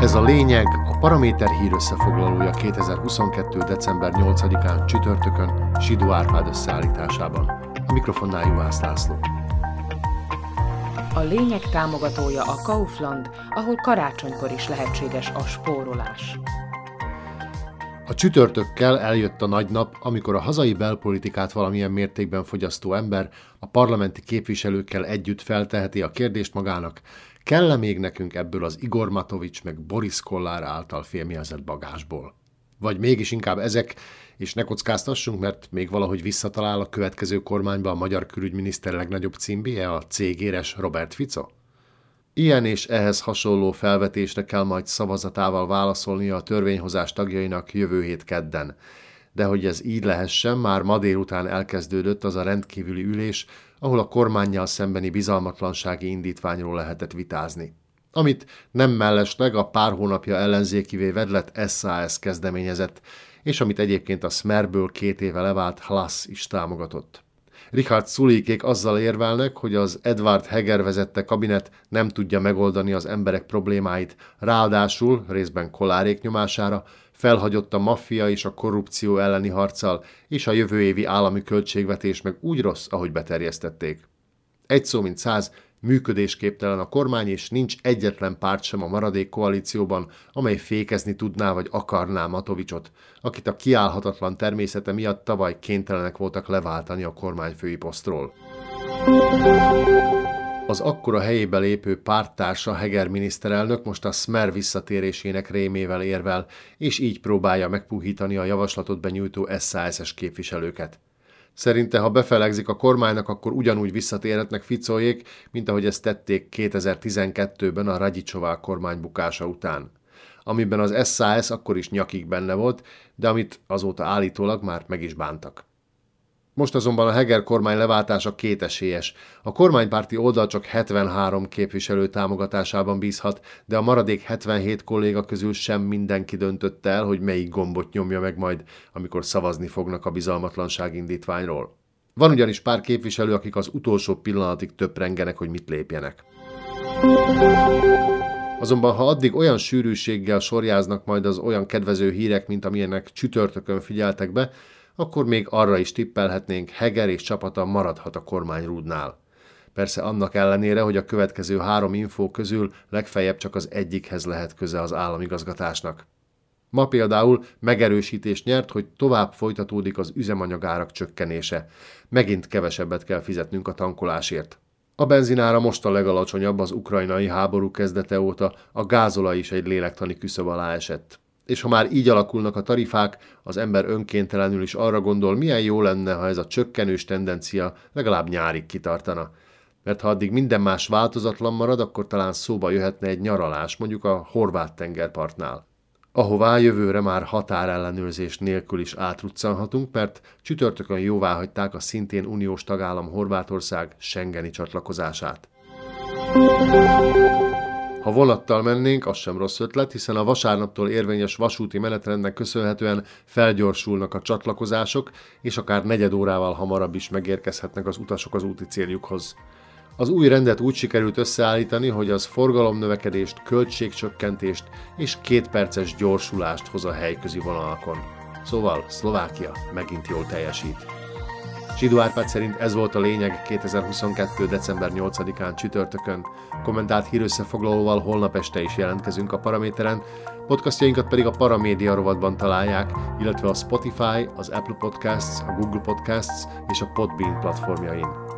Ez a lényeg, a Paraméter hír összefoglalója 2022. december 8-án csütörtökön Sidó Árpád összeállításában. A mikrofonnál Juhász László. A lényeg támogatója a Kaufland, ahol karácsonykor is lehetséges a spórolás. A csütörtökkel eljött a nagy nap, amikor a hazai belpolitikát valamilyen mértékben fogyasztó ember a parlamenti képviselőkkel együtt felteheti a kérdést magának, kell-e még nekünk ebből az Igor Matovics meg Boris Kollár által félmjelzett bagásból? Vagy mégis inkább ezek, és ne kockáztassunk, mert még valahogy visszatalál a következő kormányba a magyar külügyminiszter legnagyobb címbie, a cégéres Robert Fico? Ilyen és ehhez hasonló felvetésre kell majd szavazatával válaszolnia a törvényhozás tagjainak jövő hét kedden. De hogy ez így lehessen, már ma délután elkezdődött az a rendkívüli ülés, ahol a kormányjal szembeni bizalmatlansági indítványról lehetett vitázni. Amit nem mellesleg a pár hónapja ellenzékivé vedlet SAS kezdeményezett, és amit egyébként a Smerből két éve levált Hlas is támogatott. Richard Szulikék azzal érvelnek, hogy az Edward Heger vezette kabinet nem tudja megoldani az emberek problémáit, ráadásul, részben kolárék nyomására, felhagyott a maffia és a korrupció elleni harccal, és a jövő évi állami költségvetés meg úgy rossz, ahogy beterjesztették. Egy szó mint száz, működésképtelen a kormány, és nincs egyetlen párt sem a maradék koalícióban, amely fékezni tudná vagy akarná Matovicsot, akit a kiállhatatlan természete miatt tavaly kénytelenek voltak leváltani a kormányfői posztról. Az akkora helyébe lépő párttársa Heger miniszterelnök most a Smer visszatérésének rémével érvel, és így próbálja megpuhítani a javaslatot benyújtó SAS-es képviselőket. Szerinte, ha befelegzik a kormánynak, akkor ugyanúgy visszatérhetnek Ficóék, mint ahogy ezt tették 2012-ben a Ragyicsová kormány bukása után amiben az SAS akkor is nyakig benne volt, de amit azóta állítólag már meg is bántak. Most azonban a Heger kormány leváltása kétesélyes. A kormánypárti oldal csak 73 képviselő támogatásában bízhat, de a maradék 77 kolléga közül sem mindenki döntött el, hogy melyik gombot nyomja meg majd, amikor szavazni fognak a bizalmatlanság indítványról. Van ugyanis pár képviselő, akik az utolsó pillanatig töprengenek, hogy mit lépjenek. Azonban, ha addig olyan sűrűséggel sorjáznak majd az olyan kedvező hírek, mint amilyenek csütörtökön figyeltek be, akkor még arra is tippelhetnénk, Heger és csapata maradhat a kormányrúdnál. Persze annak ellenére, hogy a következő három infó közül legfeljebb csak az egyikhez lehet köze az államigazgatásnak. Ma például megerősítést nyert, hogy tovább folytatódik az üzemanyagárak csökkenése. Megint kevesebbet kell fizetnünk a tankolásért. A benzinára most a legalacsonyabb az ukrajnai háború kezdete óta, a gázolaj is egy lélektani küszöb alá esett és ha már így alakulnak a tarifák, az ember önkéntelenül is arra gondol, milyen jó lenne, ha ez a csökkenős tendencia legalább nyárig kitartana. Mert ha addig minden más változatlan marad, akkor talán szóba jöhetne egy nyaralás, mondjuk a horvát tengerpartnál. Ahová jövőre már határellenőrzés nélkül is átruccanhatunk, mert csütörtökön jóvá hagyták a szintén uniós tagállam Horvátország Schengeni csatlakozását. Ha vonattal mennénk, az sem rossz ötlet, hiszen a vasárnaptól érvényes vasúti menetrendnek köszönhetően felgyorsulnak a csatlakozások, és akár negyed órával hamarabb is megérkezhetnek az utasok az úti céljukhoz. Az új rendet úgy sikerült összeállítani, hogy az forgalomnövekedést, költségcsökkentést és két perces gyorsulást hoz a helyközi vonalakon. Szóval Szlovákia megint jól teljesít. Sidó Árpád szerint ez volt a lényeg 2022. december 8-án csütörtökön. Kommentált hírösszefoglalóval holnap este is jelentkezünk a Paraméteren, podcastjainkat pedig a Paramédia rovatban találják, illetve a Spotify, az Apple Podcasts, a Google Podcasts és a Podbean platformjain.